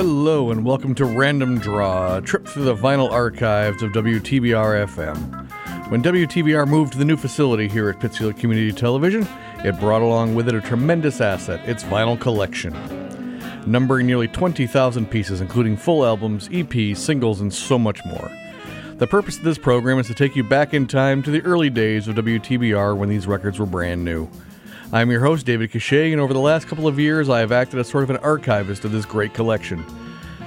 Hello, and welcome to Random Draw, a trip through the vinyl archives of WTBR FM. When WTBR moved to the new facility here at Pittsfield Community Television, it brought along with it a tremendous asset its vinyl collection. Numbering nearly 20,000 pieces, including full albums, EPs, singles, and so much more. The purpose of this program is to take you back in time to the early days of WTBR when these records were brand new. I'm your host, David Cachet, and over the last couple of years, I have acted as sort of an archivist of this great collection.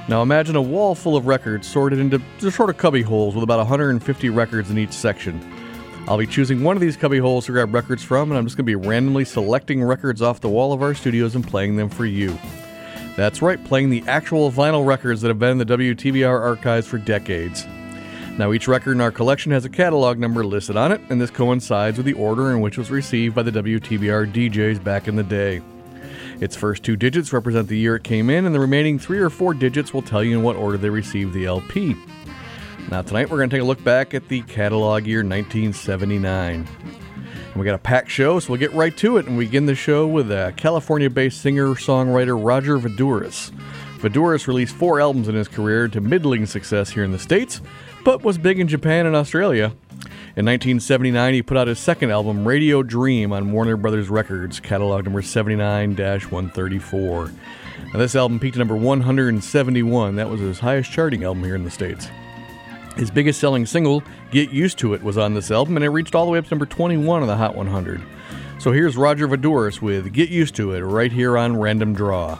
Now imagine a wall full of records sorted into sort of cubby holes with about 150 records in each section. I'll be choosing one of these cubby holes to grab records from, and I'm just going to be randomly selecting records off the wall of our studios and playing them for you. That's right, playing the actual vinyl records that have been in the WTBR archives for decades. Now, each record in our collection has a catalog number listed on it, and this coincides with the order in which it was received by the WTBR DJs back in the day. Its first two digits represent the year it came in, and the remaining three or four digits will tell you in what order they received the LP. Now, tonight we're going to take a look back at the catalog year 1979. And we got a packed show, so we'll get right to it and we begin the show with uh, a California based singer songwriter Roger Voudouris. Voudouris released four albums in his career to middling success here in the States, but was big in Japan and Australia. In 1979, he put out his second album, Radio Dream, on Warner Brothers Records, catalog number 79 134. Now, this album peaked at number 171. That was his highest charting album here in the States. His biggest selling single, Get Used to It, was on this album, and it reached all the way up to number 21 on the Hot 100. So here's Roger Voudouris with Get Used to It right here on Random Draw.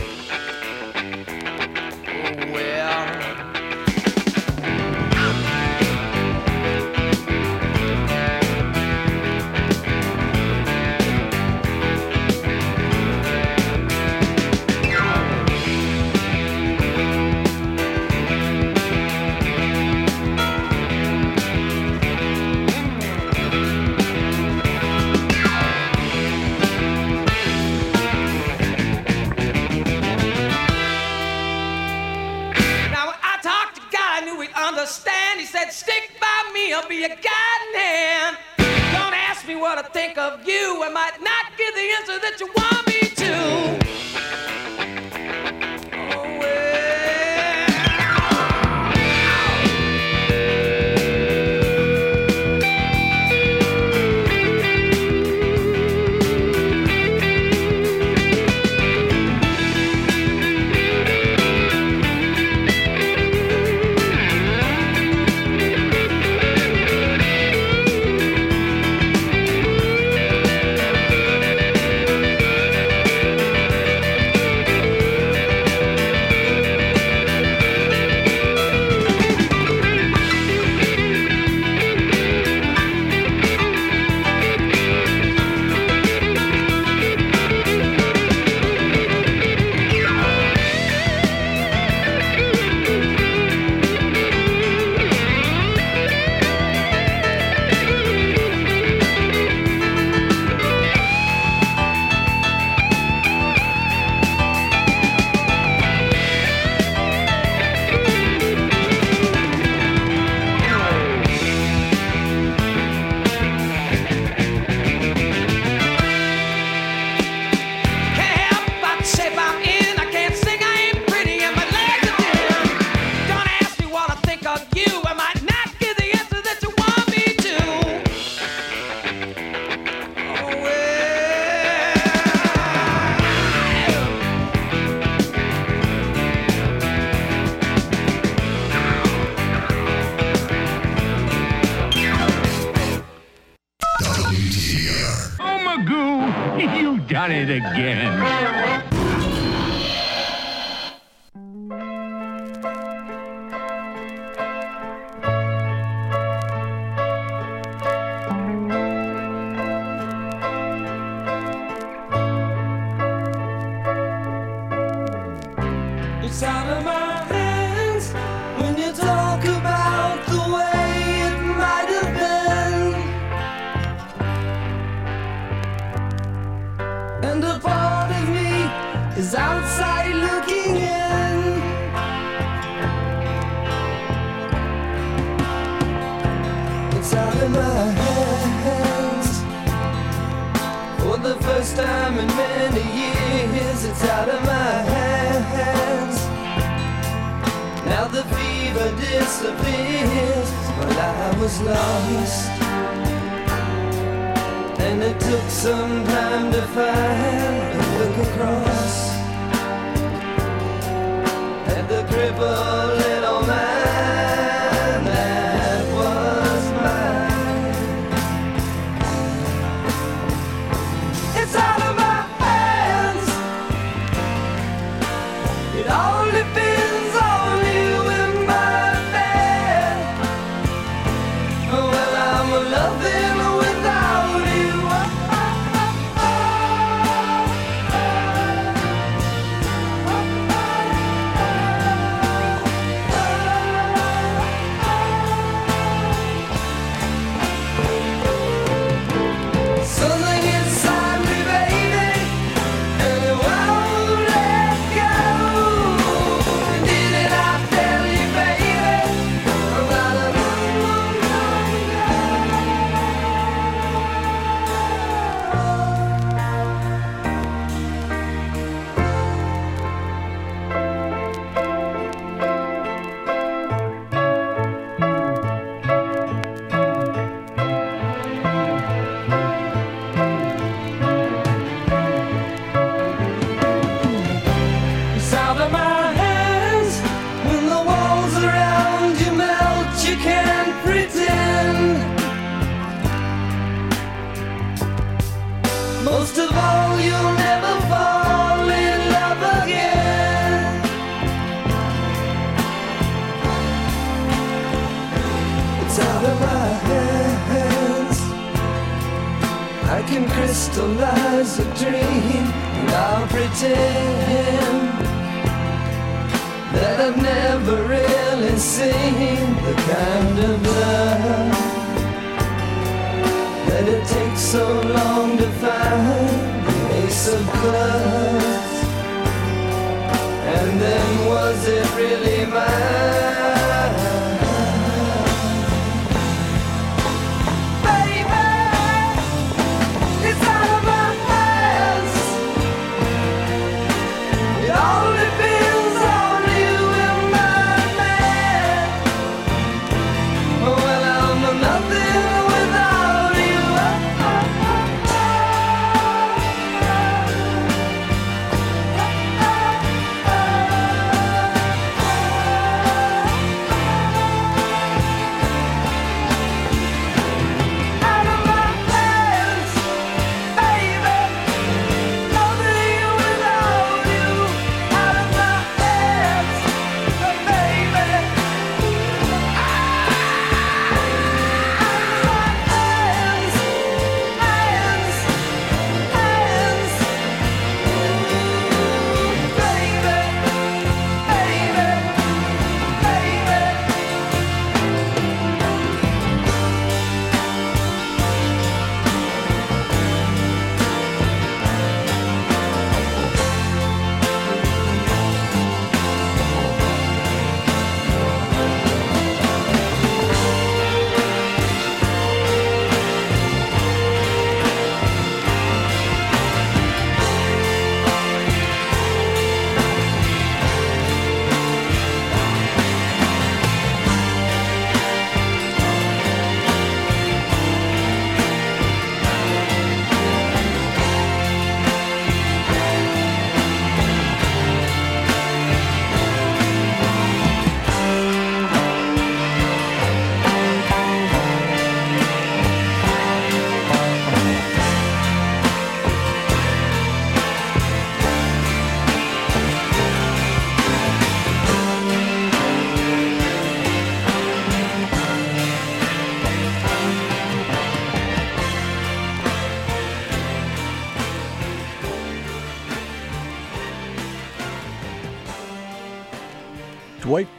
I'll be a guiding hand. Don't ask me what I think of you. I might not give the answer that you want me to.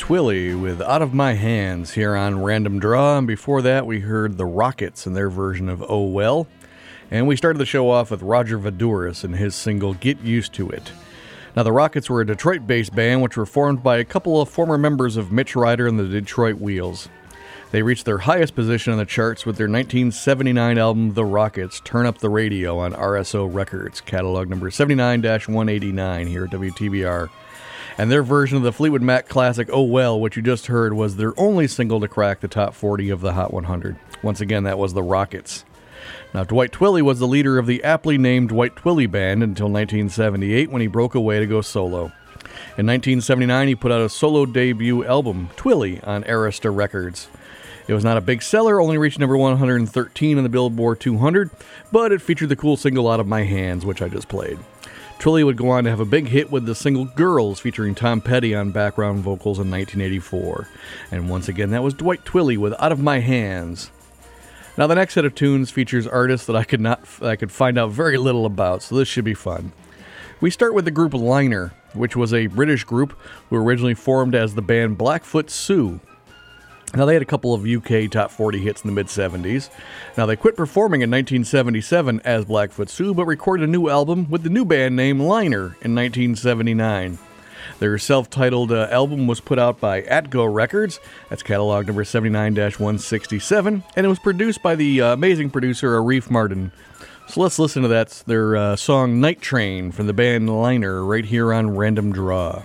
Twilley with Out of My Hands here on Random Draw. And before that, we heard the Rockets and their version of Oh Well. And we started the show off with Roger Voudouris and his single Get Used to It. Now, the Rockets were a Detroit based band which were formed by a couple of former members of Mitch Ryder and the Detroit Wheels. They reached their highest position on the charts with their 1979 album The Rockets Turn Up the Radio on RSO Records, catalog number 79 189 here at WTBR. And their version of the Fleetwood Mac classic Oh Well, which you just heard, was their only single to crack the top 40 of the Hot 100. Once again, that was The Rockets. Now, Dwight Twilley was the leader of the aptly named Dwight Twilley Band until 1978 when he broke away to go solo. In 1979, he put out a solo debut album, Twilley, on Arista Records. It was not a big seller, only reached number 113 on the Billboard 200, but it featured the cool single Out of My Hands, which I just played. Twilley would go on to have a big hit with the single Girls, featuring Tom Petty on background vocals in 1984. And once again, that was Dwight Twilley with Out of My Hands. Now, the next set of tunes features artists that I could not, I could find out very little about, so this should be fun. We start with the group Liner, which was a British group who originally formed as the band Blackfoot Sue. Now, they had a couple of UK top 40 hits in the mid 70s. Now, they quit performing in 1977 as Blackfoot Sue, but recorded a new album with the new band name Liner in 1979. Their self titled uh, album was put out by Atco Records. That's catalog number 79 167. And it was produced by the uh, amazing producer Arif Mardin. So let's listen to that, their uh, song Night Train from the band Liner right here on Random Draw.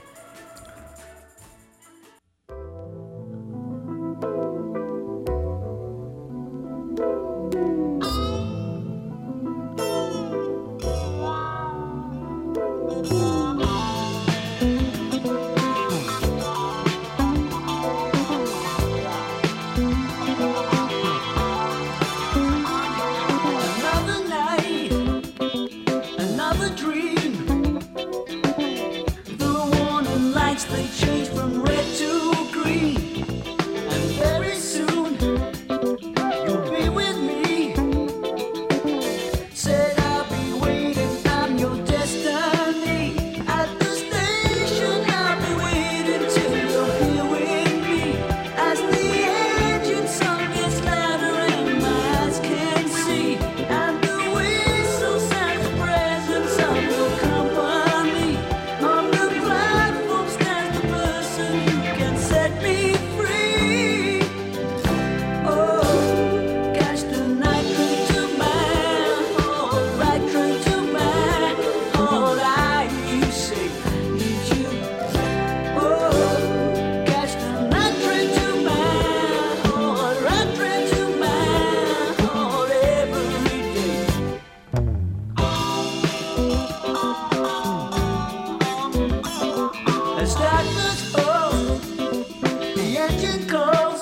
goes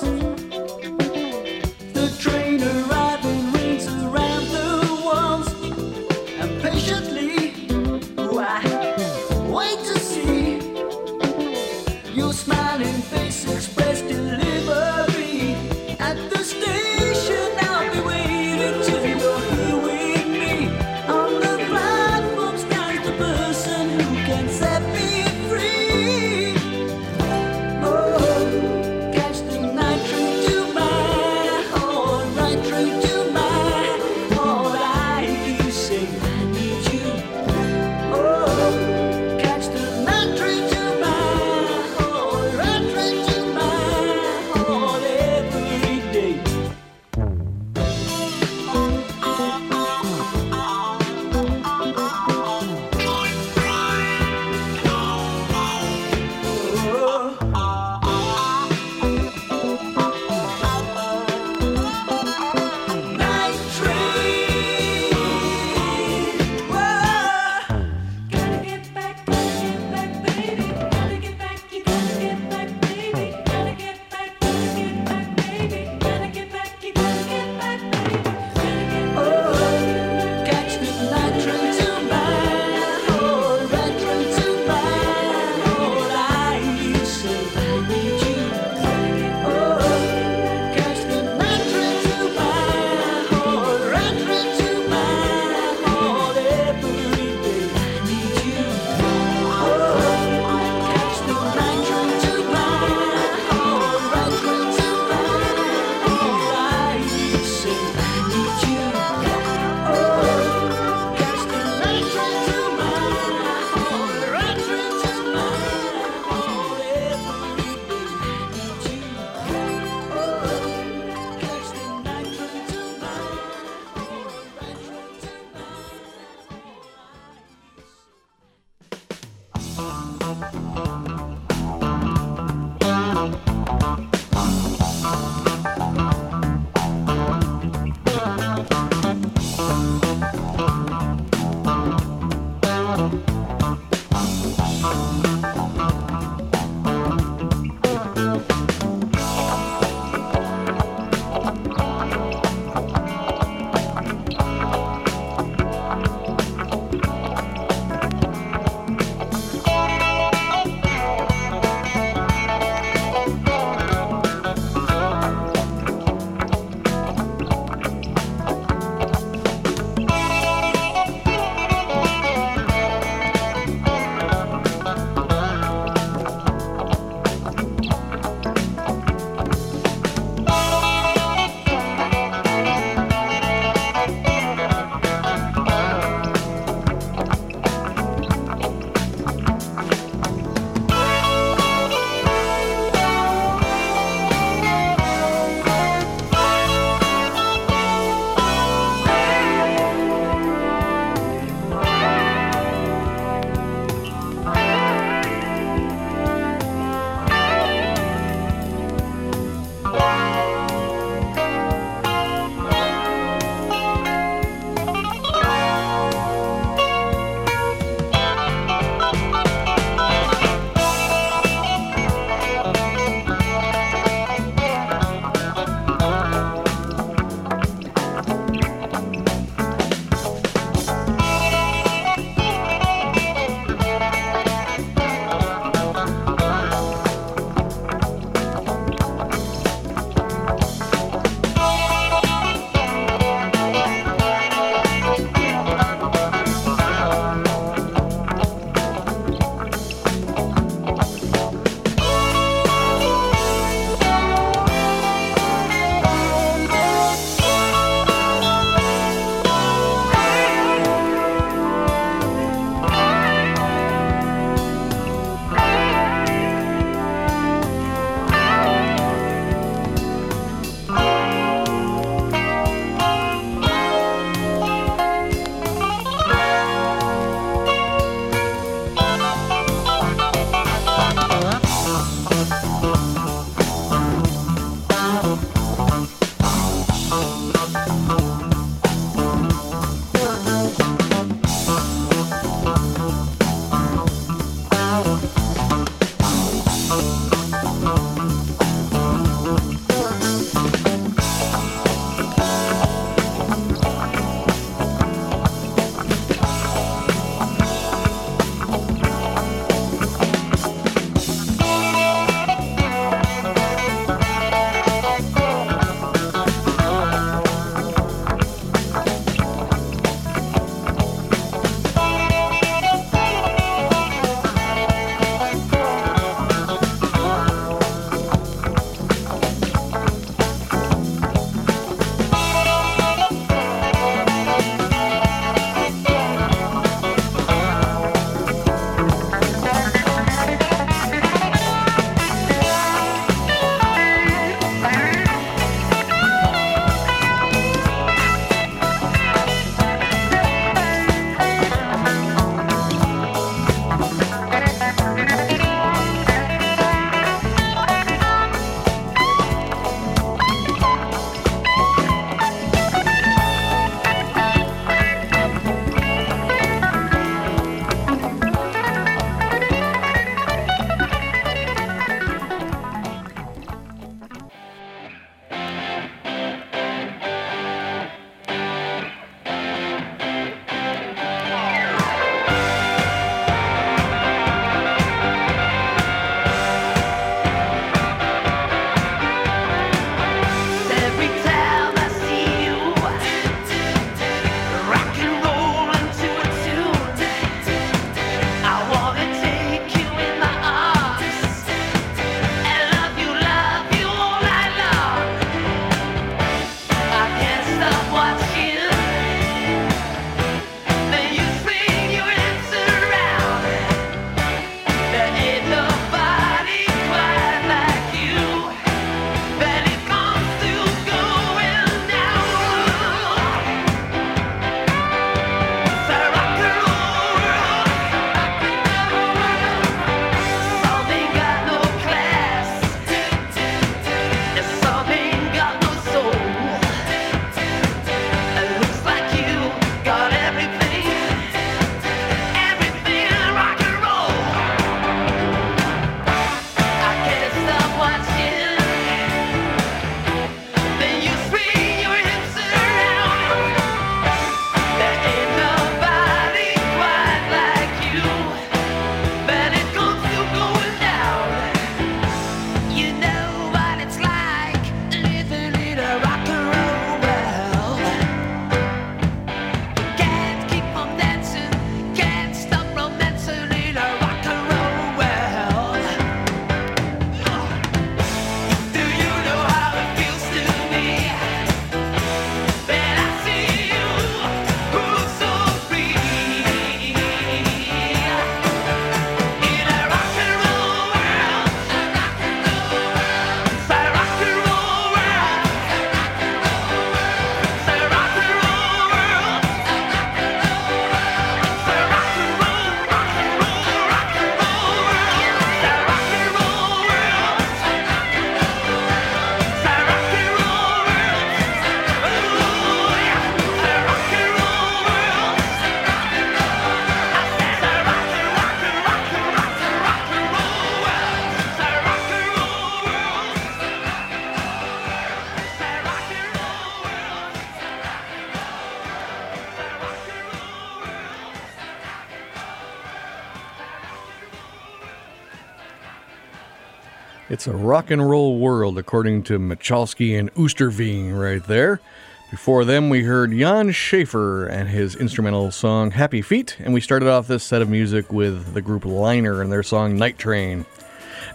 It's a rock and roll world, according to Michalski and Oosterveen, right there. Before them, we heard Jan Schaffer and his instrumental song Happy Feet, and we started off this set of music with the group Liner and their song Night Train.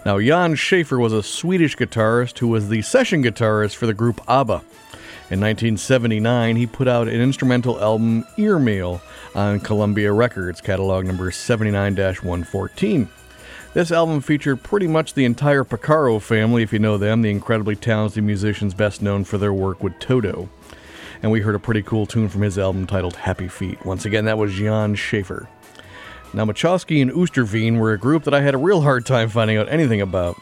Now, Jan Schaffer was a Swedish guitarist who was the session guitarist for the group ABBA. In 1979, he put out an instrumental album, Earmeal, on Columbia Records, catalog number 79 114. This album featured pretty much the entire Porcaro family, if you know them, the incredibly talented musicians best known for their work with Toto. And we heard a pretty cool tune from his album titled Happy Feet. Once again, that was Jan Schaffer. Now, Michalski and Oosterveen were a group that I had a real hard time finding out anything about.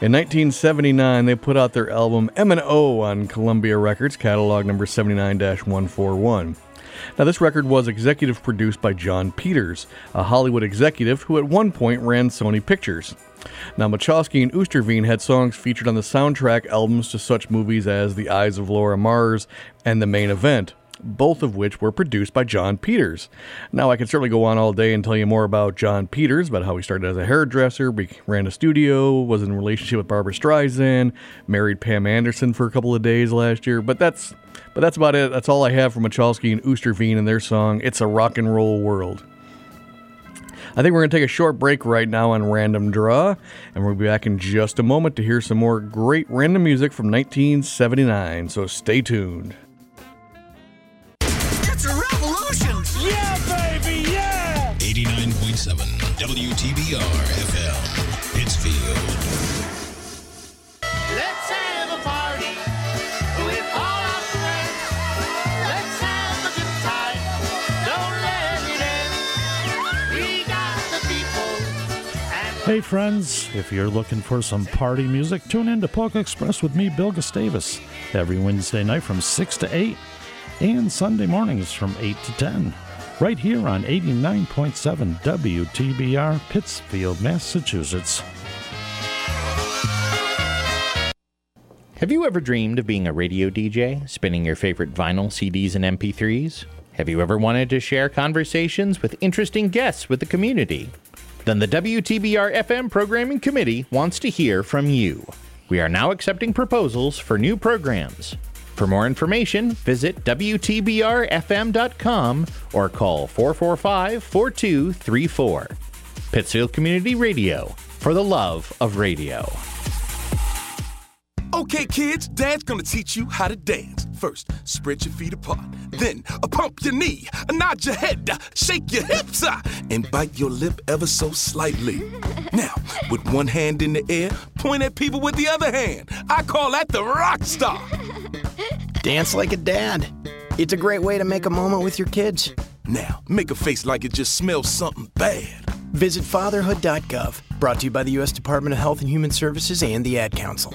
In 1979, they put out their album M&O on Columbia Records, catalog number 79 141. Now, this record was executive produced by Jon Peters, a Hollywood executive who at one point ran Sony Pictures. Now, Michalski and Oosterveen had songs featured on the soundtrack albums to such movies as The Eyes of Laura Mars and The Main Event, both of which were produced by Jon Peters. Now, I could certainly go on all day and tell you more about Jon Peters, about how he started as a hairdresser, ran a studio, was in a relationship with Barbra Streisand, married Pam Anderson for a couple of days last year, but that's but that's about it. That's all I have from Michalski and Oosterveen and their song "It's a Rock and Roll World." I think we're going to take a short break right now on Random Draw, and we'll be back in just a moment to hear some more great random music from 1979. So stay tuned. It's a revolution! Yeah, baby, yeah! 89.7 WTBR FM, Pittsfield. Hey, friends, if you're looking for some party music, tune in to Polka Express with me, Bill Gustavus, every Wednesday night from 6 to 8 and Sunday mornings from 8 to 10, right here on 89.7 WTBR, Pittsfield, Massachusetts. Have you ever dreamed of being a radio DJ, spinning your favorite vinyl, CDs, and MP3s? Have you ever wanted to share conversations with interesting guests with the community? Then the WTBR FM Programming Committee wants to hear from you. We are now accepting proposals for new programs. For more information, visit WTBRFM.com or call 445 4234. Pittsfield Community Radio, for the love of radio. Okay, kids, Dad's gonna teach you how to dance. First, spread your feet apart. Then, uh, pump your knee, uh, nod your head, uh, shake your hips, and bite your lip ever so slightly. Now, with one hand in the air, point at people with the other hand. I call that the rock star. Dance like a dad. It's a great way to make a moment with your kids. Now, make a face like it just smells something bad. Visit fatherhood.gov. Brought to you by the U.S. Department of Health and Human Services and the Ad Council.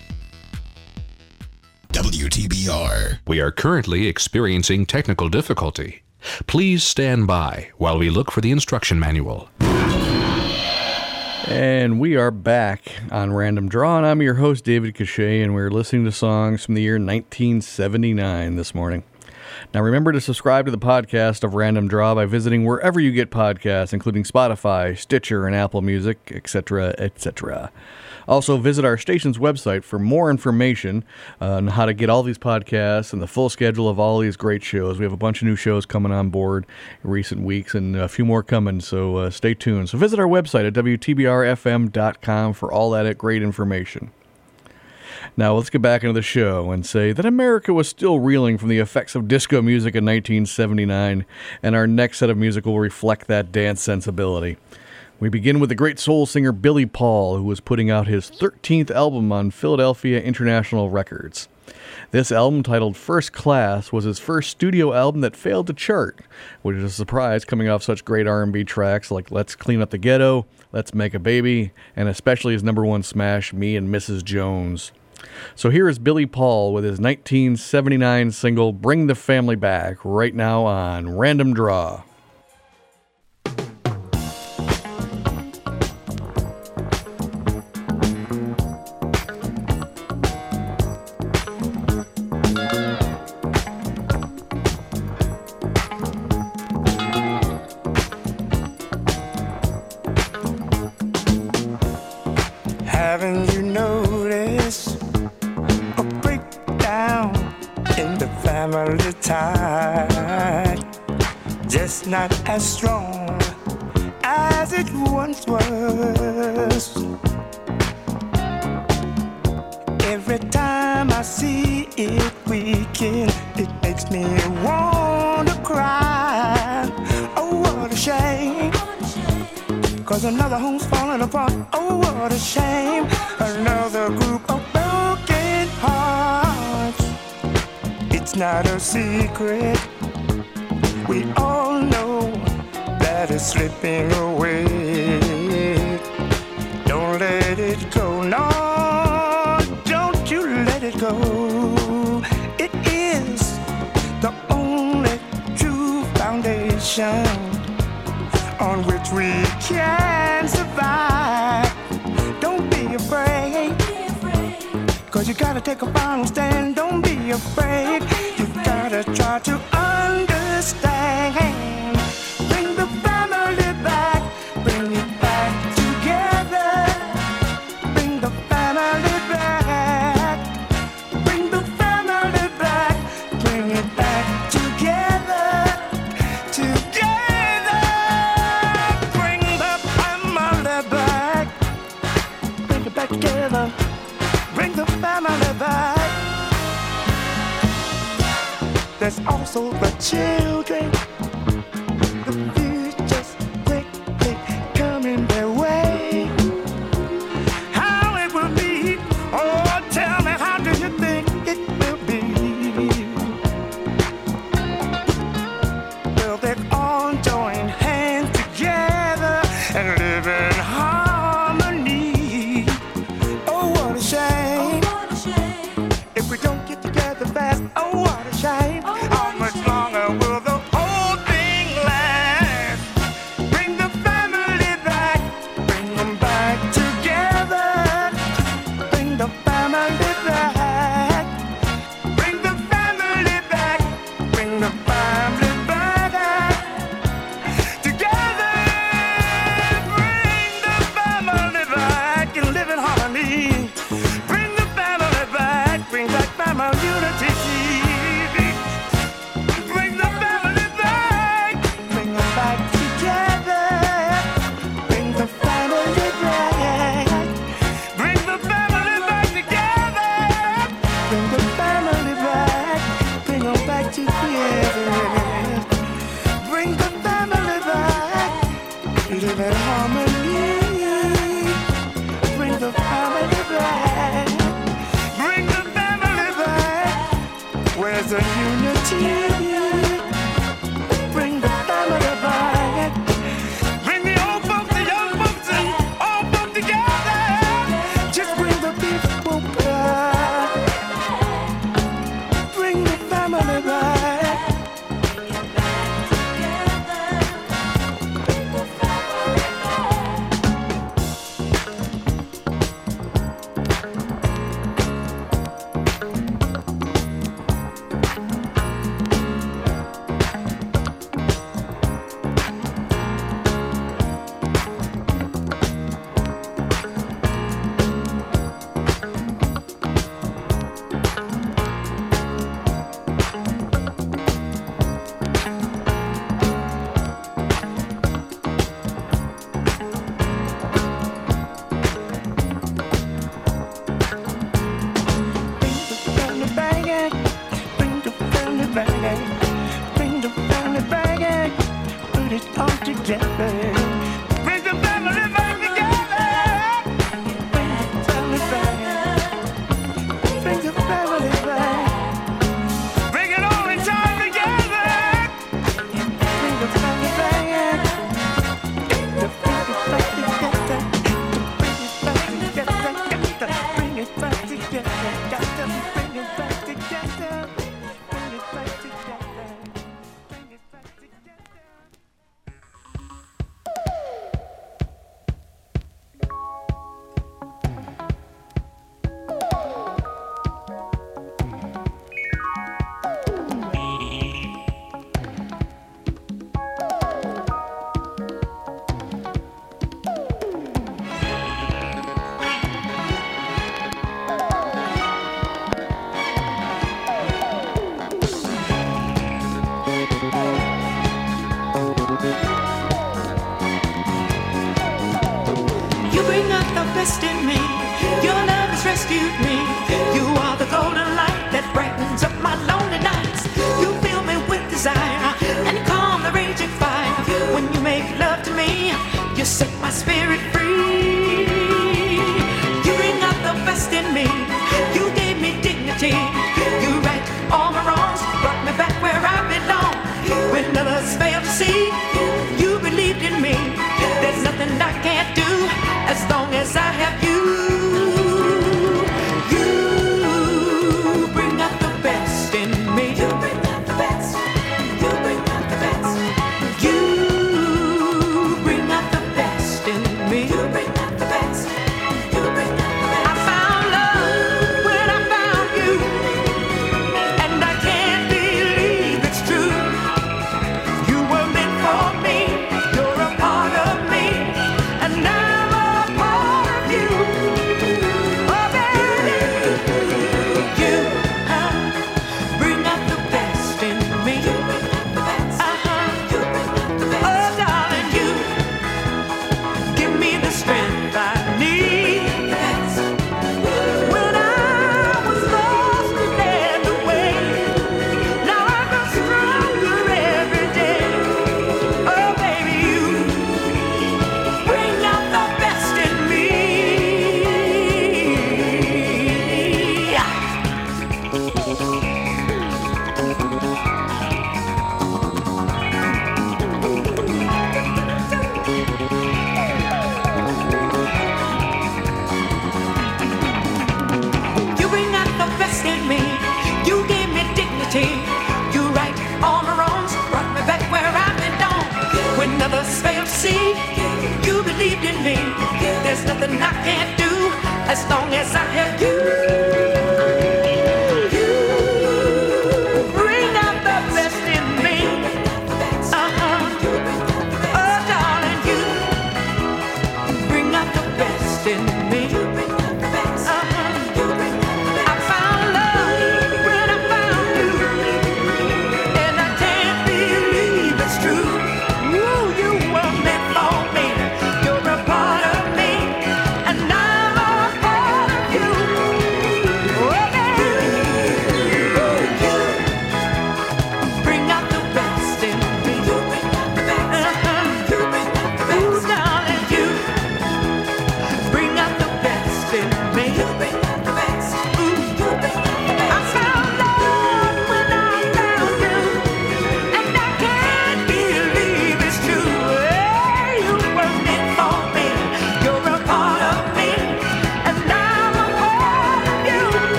WTBR. We are currently experiencing technical difficulty. Please stand by while we look for the instruction manual. And we are back on Random Draw, and I'm your host, David Cachet, and we're listening to songs from the year 1979 this morning. Now, remember to subscribe to the podcast of Random Draw by visiting wherever you get podcasts, including Spotify, Stitcher, and Apple Music, etc., etc. Also, visit our station's website for more information on how to get all these podcasts and the full schedule of all these great shows. We have a bunch of new shows coming on board in recent weeks and a few more coming, so uh, stay tuned. So, visit our website at WTBRFM.com for all that great information. Now, let's get back into the show and say that America was still reeling from the effects of disco music in 1979, and our next set of music will reflect that dance sensibility. We begin with the great soul singer Billy Paul, who was putting out his 13th album on Philadelphia International Records. This album, titled First Class, was his first studio album that failed to chart, which is a surprise coming off such great R&B tracks like Let's Clean Up the Ghetto, Let's Make a Baby, and especially his number one smash, Me and Mrs. Jones. So here is Billy Paul with his 1979 single, Bring the Family Back, right now on Random Draw. It's not a secret. We all know that it's slipping away. Don't let it go. No, don't you let it go. It is the only true foundation on which we can survive. Don't be afraid. Cause you gotta take a final stand. Don't be afraid took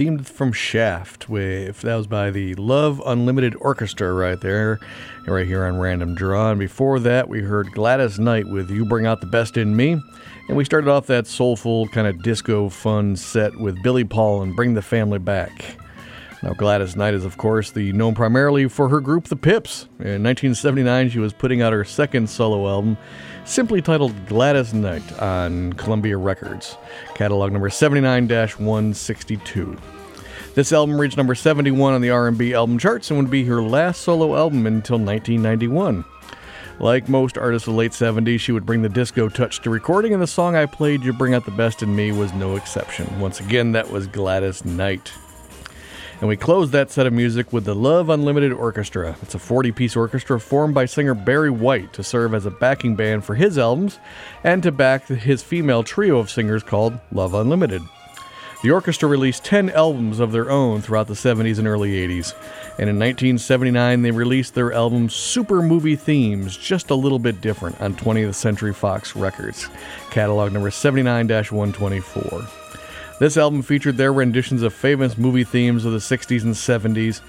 the theme from Shaft. With that was by the Love Unlimited Orchestra right there, right here on Random Draw. And before that, we heard Gladys Knight with "You Bring Out the Best in Me," and we started off that soulful kind of disco fun set with Billy Paul and "Bring the Family Back." Now, Gladys Knight is, of course, the known primarily for her group, the Pips. In 1979, she was putting out her second solo album, simply titled Gladys Knight, on Columbia Records, catalog number 79-162. This album reached number 71 on the R&B album charts and would be her last solo album until 1991. Like most artists of the late 70s, she would bring the disco touch to recording, and the song I played, You Bring Out the Best in Me, was no exception. Once again, that was Gladys Knight. And we closed that set of music with the Love Unlimited Orchestra. It's a 40 piece orchestra formed by singer Barry White to serve as a backing band for his albums and to back his female trio of singers called Love Unlimited. The orchestra released 10 albums of their own throughout the 70s and early 80s. And in 1979, they released their album Super Movie Themes, just a little bit different, on 20th Century Fox Records, catalog number 79 124. This album featured their renditions of famous movie themes of the 60s and 70s,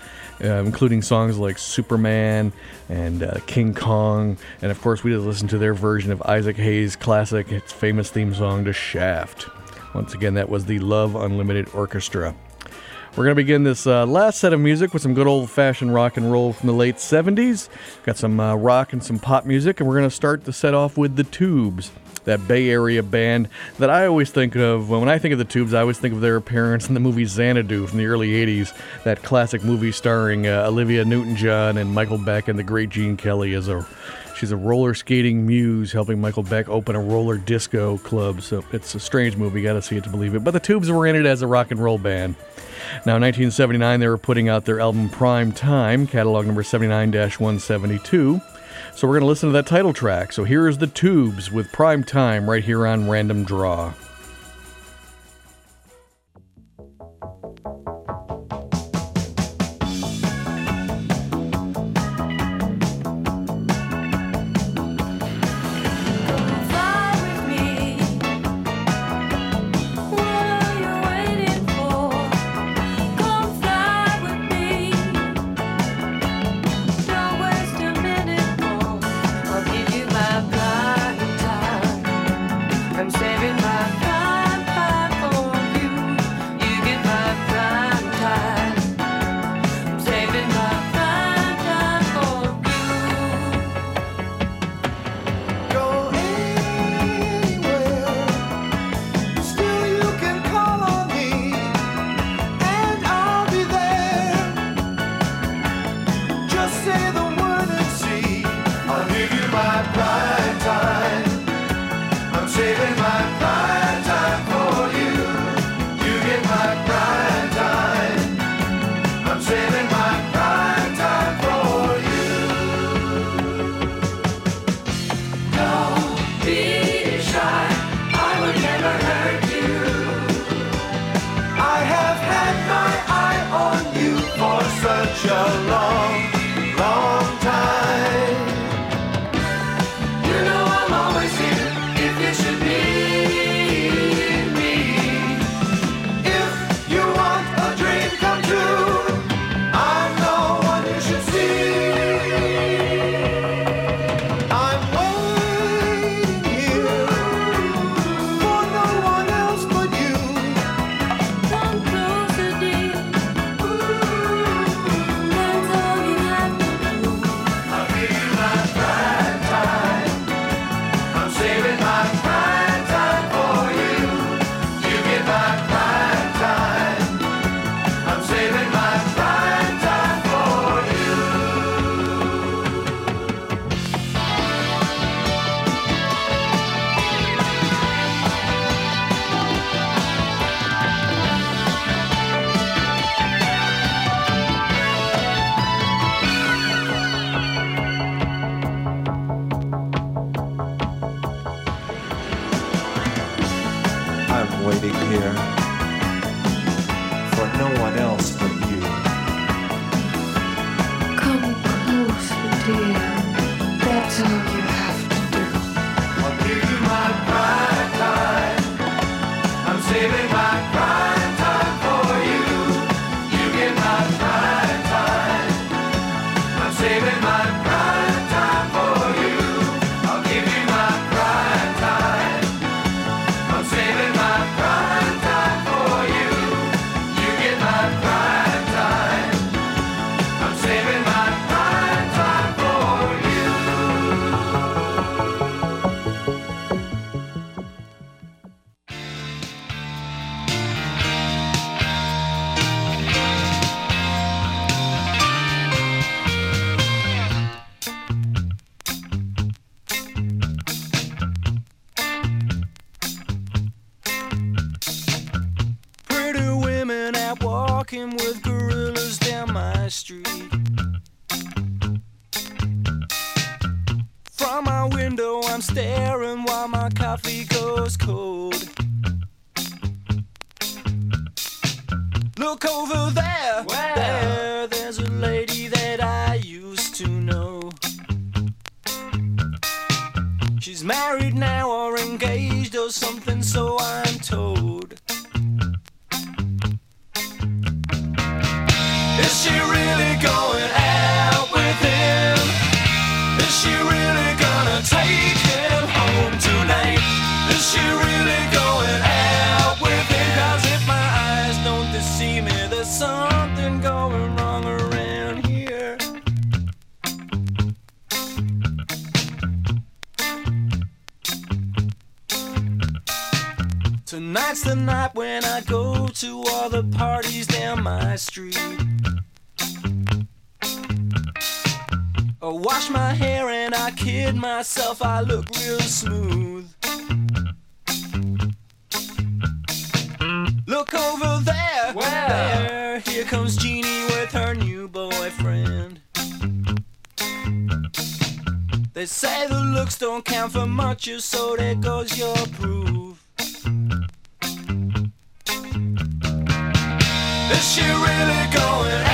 uh, including songs like Superman and uh, King Kong. And of course, we just listened to their version of Isaac Hayes' classic, its famous theme song to Shaft. Once again, that was the Love Unlimited Orchestra. We're going to begin this uh, last set of music with some good old fashioned rock and roll from the late 70s. Got some uh, rock and some pop music, and we're going to start the set off with the Tubes that Bay Area band that I always think of when I think of the Tubes. I always think of their appearance in the movie Xanadu from the early '80s, that classic movie starring uh, Olivia Newton-John and Michael Beck and the great Gene Kelly as a she's a roller skating muse helping Michael Beck open a roller disco club. So it's a strange movie. Got to see it to believe it. But the Tubes were in it as a rock and roll band. Now, in 1979, they were putting out their album Prime Time, catalog number 79 172. So we're going to listen to that title track. So here is the Tubes with Prime Time right here on Random Draw. baby, my myself, I look real smooth. Look over there, Where? there. Here comes Jeannie with her new boyfriend. They say the looks don't count for much, so there goes your proof. Is she really going?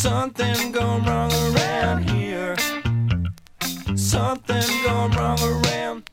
Something gone wrong around here. Something gone wrong around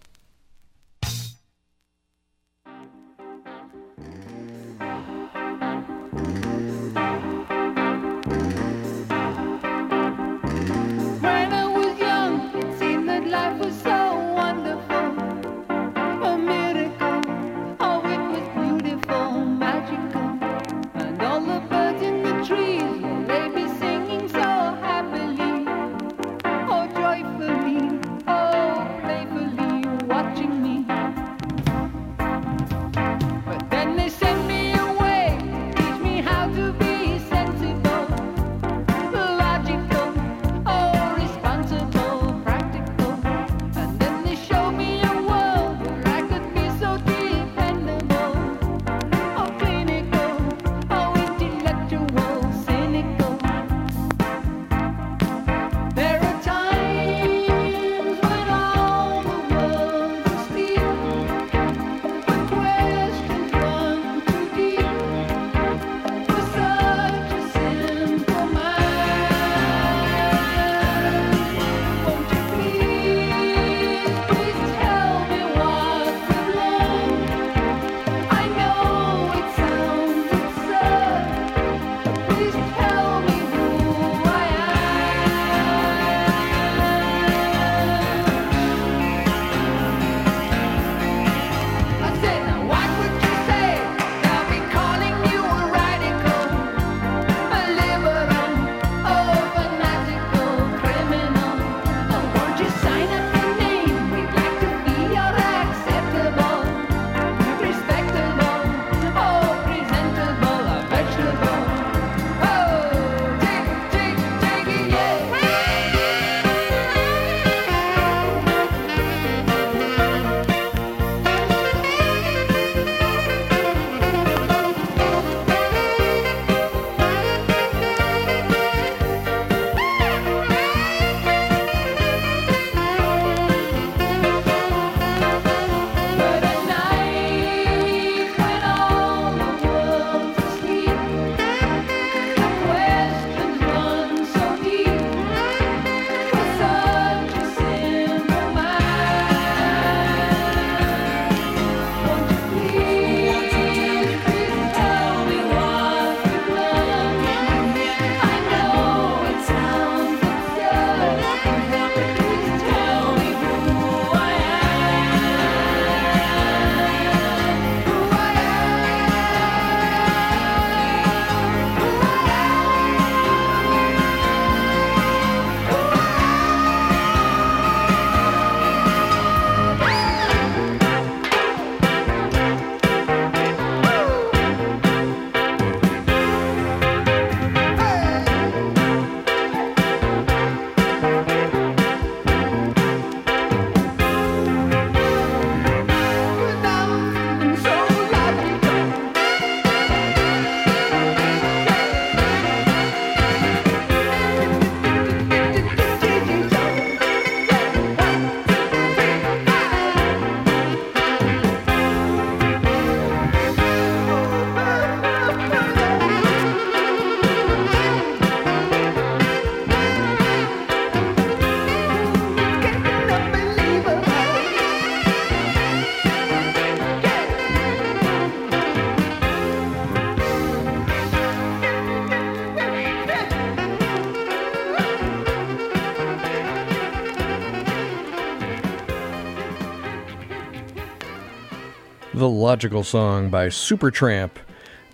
The Logical Song by Supertramp.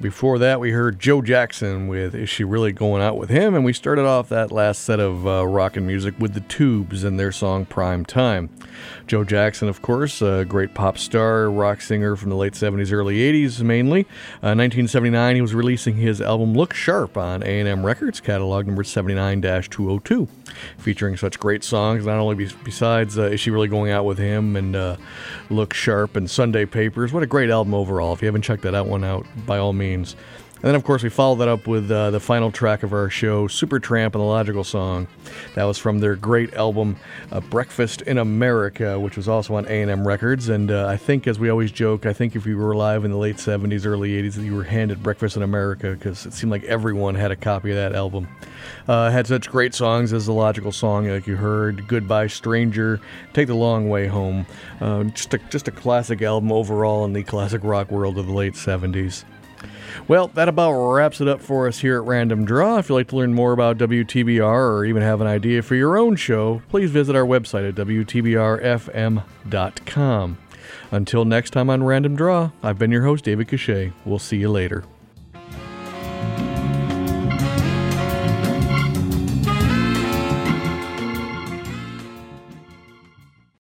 Before that, we heard Joe Jackson with Is She Really Going Out With Him? And we started off that last set of uh, rock and music with the Tubes and their song Prime Time. Joe Jackson, of course, a great pop star, rock singer from the late 70s, early 80s mainly. Uh, 1979, he was releasing his album Look Sharp on A&M Records, catalog number 79-202, featuring such great songs, not only be- besides uh, Is She Really Going Out With Him and uh, Look Sharp and Sunday Papers. What a great album overall. If you haven't checked that out one out, by all means. And then, of course, we followed that up with uh, the final track of our show, Supertramp and the Logical Song. That was from their great album, uh, Breakfast in America, which was also on A&M Records. And uh, I think, as we always joke, I think if you were alive in the late 70s, early 80s, you were handed Breakfast in America because it seemed like everyone had a copy of that album. Uh, had such great songs as the Logical Song, like you heard, Goodbye Stranger, Take the Long Way Home. Uh, just, a, just a classic album overall in the classic rock world of the late 70s. Well, that about wraps it up for us here at Random Draw. If you'd like to learn more about WTBR or even have an idea for your own show, please visit our website at WTBRFM.com. Until next time on Random Draw, I've been your host, David Cachet. We'll see you later.